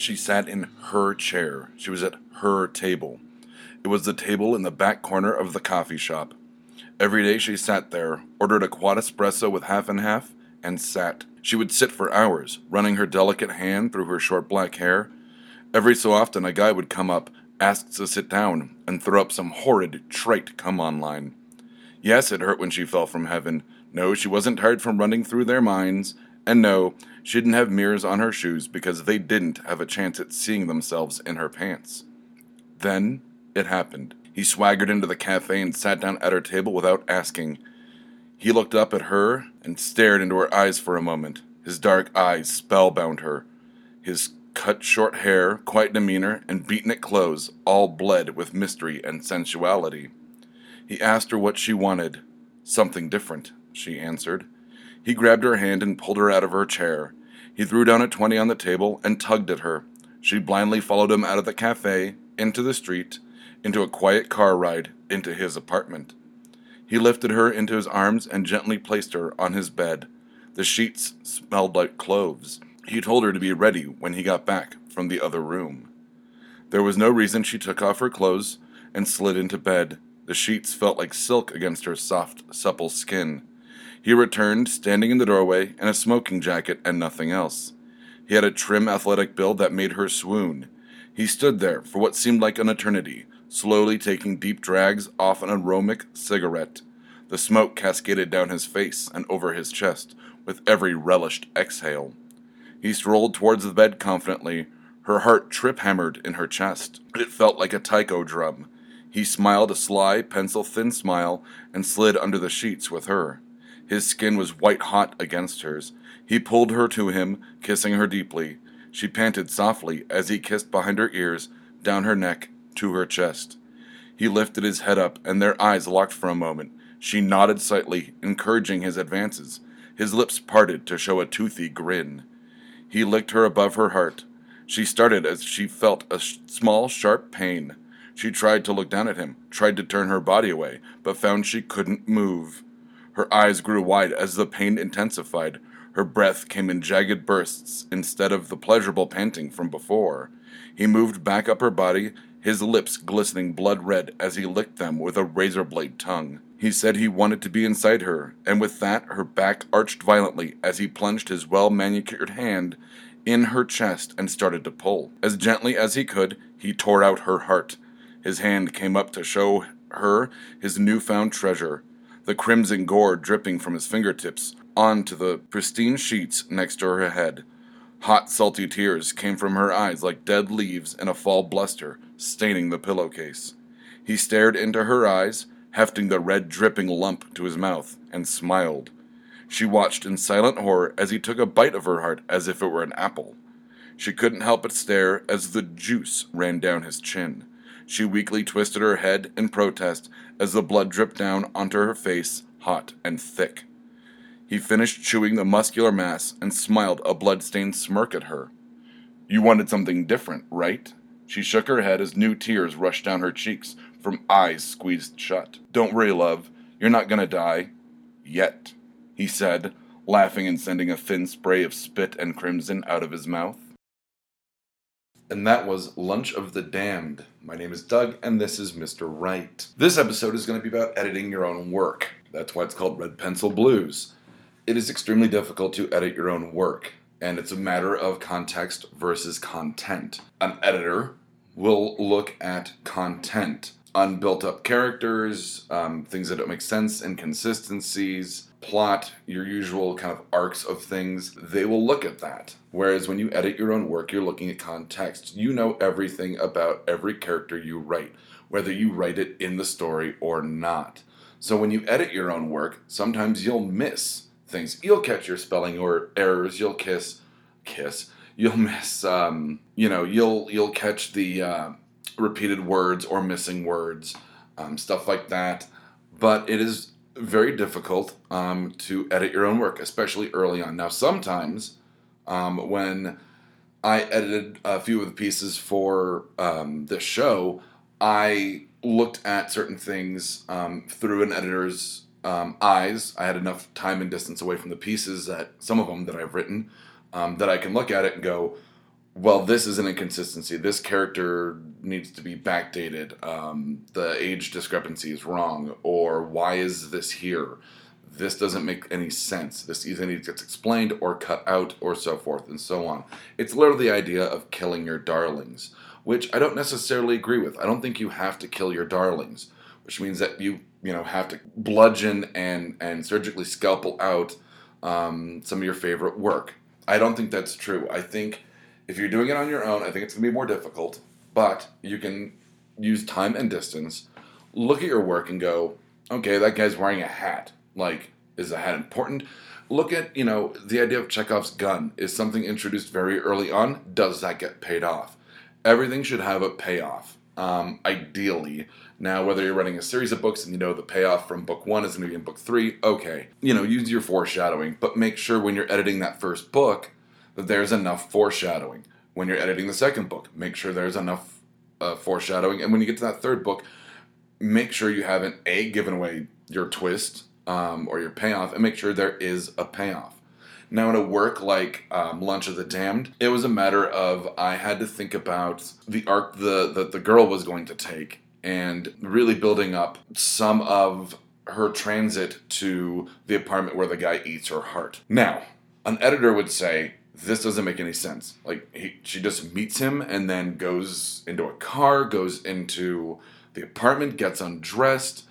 She sat in her chair. She was at her table. It was the table in the back corner of the coffee shop. Every day she sat there, ordered a quad espresso with half and half, and sat. She would sit for hours, running her delicate hand through her short black hair. Every so often, a guy would come up, ask to sit down, and throw up some horrid, trite come on line. Yes, it hurt when she fell from heaven. No, she wasn't tired from running through their minds. And no, she didn't have mirrors on her shoes because they didn't have a chance at seeing themselves in her pants. Then it happened. He swaggered into the cafe and sat down at her table without asking. He looked up at her and stared into her eyes for a moment. His dark eyes spellbound her. His cut short hair, quiet demeanor, and beaten beatnik clothes all bled with mystery and sensuality. He asked her what she wanted. Something different, she answered. He grabbed her hand and pulled her out of her chair. He threw down a 20 on the table and tugged at her. She blindly followed him out of the cafe, into the street, into a quiet car ride, into his apartment. He lifted her into his arms and gently placed her on his bed. The sheets smelled like cloves. He told her to be ready when he got back from the other room. There was no reason she took off her clothes and slid into bed. The sheets felt like silk against her soft, supple skin. He returned, standing in the doorway in a smoking jacket and nothing else. He had a trim, athletic build that made her swoon. He stood there for what seemed like an eternity, slowly taking deep drags off an aromatic cigarette. The smoke cascaded down his face and over his chest with every relished exhale. He strolled towards the bed confidently, her heart trip hammered in her chest. It felt like a taiko drum. He smiled a sly, pencil thin smile and slid under the sheets with her. His skin was white hot against hers. He pulled her to him, kissing her deeply. She panted softly as he kissed behind her ears, down her neck, to her chest. He lifted his head up, and their eyes locked for a moment. She nodded slightly, encouraging his advances. His lips parted to show a toothy grin. He licked her above her heart. She started as she felt a sh- small, sharp pain. She tried to look down at him, tried to turn her body away, but found she couldn't move. Her eyes grew wide as the pain intensified. Her breath came in jagged bursts instead of the pleasurable panting from before. He moved back up her body, his lips glistening blood red as he licked them with a razor blade tongue. He said he wanted to be inside her, and with that her back arched violently as he plunged his well manicured hand in her chest and started to pull. As gently as he could, he tore out her heart. His hand came up to show her his newfound treasure, the crimson gore dripping from his fingertips onto the pristine sheets next to her head. Hot, salty tears came from her eyes like dead leaves in a fall bluster, staining the pillowcase. He stared into her eyes, hefting the red dripping lump to his mouth, and smiled. She watched in silent horror as he took a bite of her heart as if it were an apple. She couldn't help but stare as the juice ran down his chin. She weakly twisted her head in protest as the blood dripped down onto her face, hot and thick. He finished chewing the muscular mass and smiled a blood-stained smirk at her. You wanted something different, right? She shook her head as new tears rushed down her cheeks from eyes squeezed shut. Don't worry, love. You're not gonna die. Yet, he said, laughing and sending a thin spray of spit and crimson out of his mouth. And that was Lunch of the Damned. My name is Doug, and this is Mr. Right. This episode is going to be about editing your own work. That's why it's called Red Pencil Blues. It is extremely difficult to edit your own work, and it's a matter of context versus content. An editor will look at content, unbuilt up characters, um, things that don't make sense, inconsistencies, plot, your usual kind of arcs of things. They will look at that. Whereas when you edit your own work, you're looking at context. You know everything about every character you write, whether you write it in the story or not. So when you edit your own work, sometimes you'll miss things. You'll catch your spelling or errors. You'll kiss, kiss. You'll miss. Um, you know, you'll you'll catch the uh, repeated words or missing words, um, stuff like that. But it is very difficult um, to edit your own work, especially early on. Now, sometimes um, when I edited a few of the pieces for um, this show, I looked at certain things um, through an editor's um, eyes. I had enough time and distance away from the pieces that some of them that I've written um, that I can look at it and go, well, this is an inconsistency. This character needs to be backdated. Um, the age discrepancy is wrong, or why is this here? This doesn't make any sense. This either needs gets explained or cut out, or so forth and so on. It's literally the idea of killing your darlings, which I don't necessarily agree with. I don't think you have to kill your darlings, which means that you you know have to bludgeon and and surgically scalpel out um, some of your favorite work. I don't think that's true. I think if you're doing it on your own, I think it's going to be more difficult, but you can use time and distance, look at your work and go, okay, that guy's wearing a hat. Like, is the hat important? Look at, you know, the idea of Chekhov's gun. Is something introduced very early on? Does that get paid off? Everything should have a payoff, um, ideally. Now, whether you're writing a series of books and you know the payoff from book one is going to be in book three, okay. You know, use your foreshadowing, but make sure when you're editing that first book that there's enough foreshadowing. When you're editing the second book, make sure there's enough uh, foreshadowing. And when you get to that third book, make sure you haven't A, given away your twist um, or your payoff, and make sure there is a payoff. Now, in a work like um, Lunch of the Damned, it was a matter of I had to think about the arc the, that the girl was going to take and really building up some of her transit to the apartment where the guy eats her heart. Now, an editor would say, this doesn't make any sense. Like he, she just meets him and then goes into a car, goes into the apartment, gets undressed.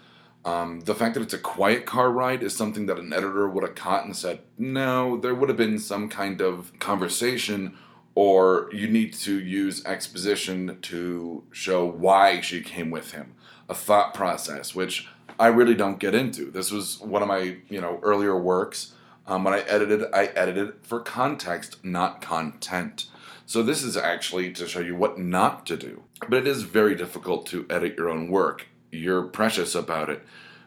Um, the fact that it's a quiet car ride is something that an editor would have caught and said, no, there would have been some kind of conversation, or you need to use exposition to show why she came with him, a thought process, which I really don't get into. This was one of my you know earlier works um, when I edited, I edited for context, not content. So this is actually to show you what not to do. But it is very difficult to edit your own work. You're precious about it.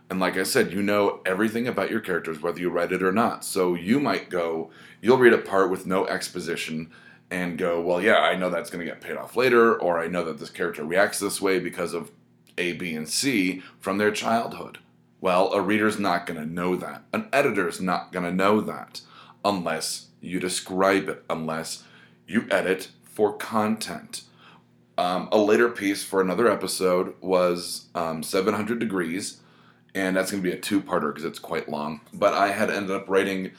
And like I said, you know everything about your characters, whether you write it or not. So you might go, you'll read a part with no exposition and go, well, yeah, I know that's going to get paid off later, or I know that this character reacts this way because of A, B, and C from their childhood. Well, a reader's not going to know that. An editor's not going to know that unless you describe it, unless you edit for content. Um, a later piece for another episode was um, 700 Degrees, and that's going to be a two parter because it's quite long. But I had ended up writing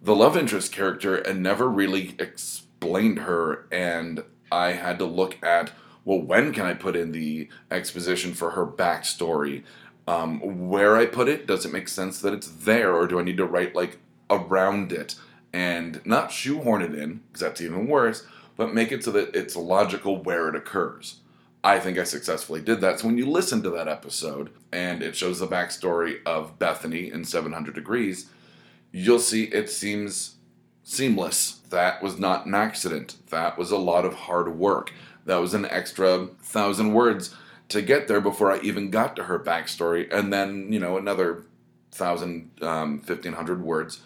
the love interest character and never really explained her, and I had to look at well, when can I put in the exposition for her backstory? Um, where I put it, does it make sense that it's there, or do I need to write like around it and not shoehorn it in, because that's even worse, but make it so that it's logical where it occurs? I think I successfully did that. So when you listen to that episode and it shows the backstory of Bethany in 700 Degrees, you'll see it seems seamless. That was not an accident. That was a lot of hard work. That was an extra thousand words to get there before I even got to her backstory, and then you know another thousand, um, fifteen hundred words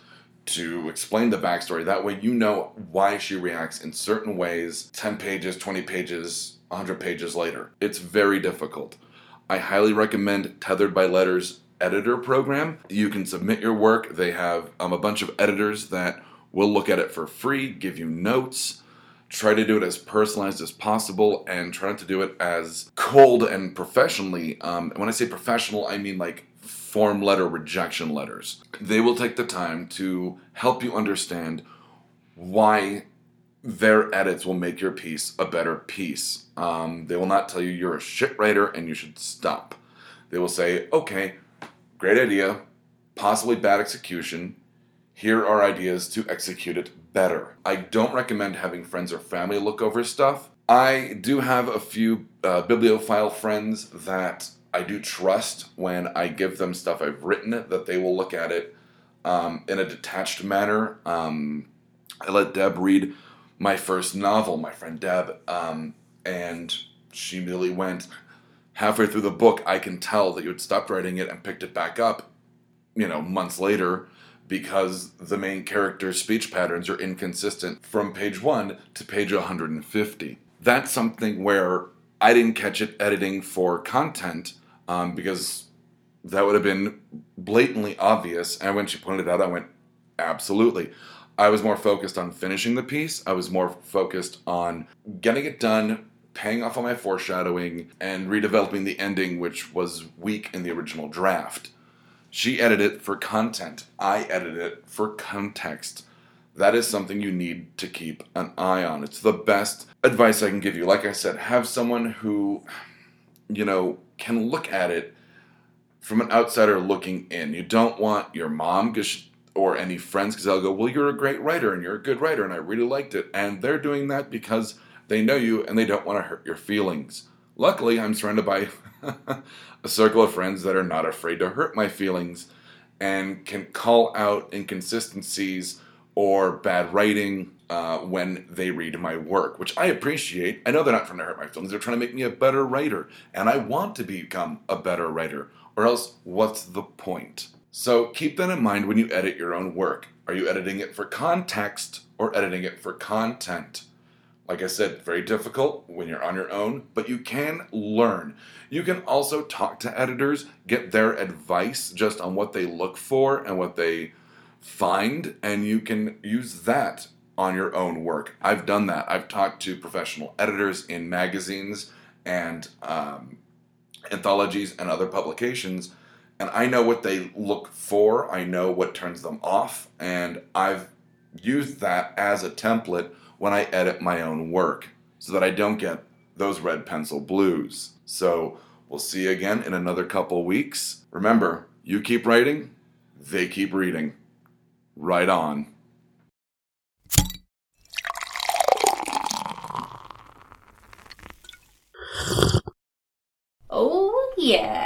to explain the backstory. That way, you know why she reacts in certain ways. Ten pages, twenty pages, hundred pages later, it's very difficult. I highly recommend Tethered by Letters editor program. You can submit your work. They have um, a bunch of editors that will look at it for free, give you notes try to do it as personalized as possible and try not to do it as cold and professionally. Um, when I say professional, I mean like form letter rejection letters. They will take the time to help you understand why their edits will make your piece a better piece. Um, they will not tell you you're a shit writer and you should stop. They will say, okay, great idea, possibly bad execution. Here are ideas to execute it better. I don't recommend having friends or family look over stuff. I do have a few uh, bibliophile friends that I do trust when I give them stuff I've written, that they will look at it um, in a detached manner. Um, I let Deb read my first novel, my friend Deb, um, and she immediately went halfway through the book. I can tell that you had stopped writing it and picked it back up, you know, months later because the main character's speech patterns are inconsistent from page 1 to page 150. That's something where I didn't catch it editing for content um, because that would have been blatantly obvious. And when she pointed it out, I went, absolutely. I was more focused on finishing the piece. I was more focused on getting it done, paying off on my foreshadowing, and redeveloping the ending, which was weak in the original draft. She edited it for content. I edited it for context. That is something you need to keep an eye on. It's the best advice I can give you. Like I said, have someone who, you know, can look at it from an outsider looking in. You don't want your mom or any friends because they'll go, Well, you're a great writer and you're a good writer and I really liked it. And they're doing that because they know you and they don't want to hurt your feelings. Luckily, I'm surrounded by a circle of friends that are not afraid to hurt my feelings and can call out inconsistencies or bad writing uh, when they read my work, which I appreciate. I know they're not trying to hurt my feelings, they're trying to make me a better writer, and I want to become a better writer, or else what's the point? So keep that in mind when you edit your own work. Are you editing it for context or editing it for content? Like I said, very difficult when you're on your own, but you can learn. You can also talk to editors, get their advice just on what they look for and what they find, and you can use that on your own work. I've done that. I've talked to professional editors in magazines and um, anthologies and other publications, and I know what they look for. I know what turns them off, and I've used that as a template when I edit my own work so that I don't get those red pencil blues. So we'll see you again in another couple weeks. Remember, you keep writing, they keep reading. Right on. Oh, yeah.